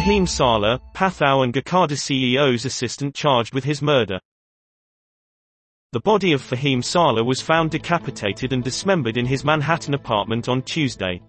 Fahim Saleh, Pathao and Gokada CEO's assistant charged with his murder. The body of Fahim Saleh was found decapitated and dismembered in his Manhattan apartment on Tuesday.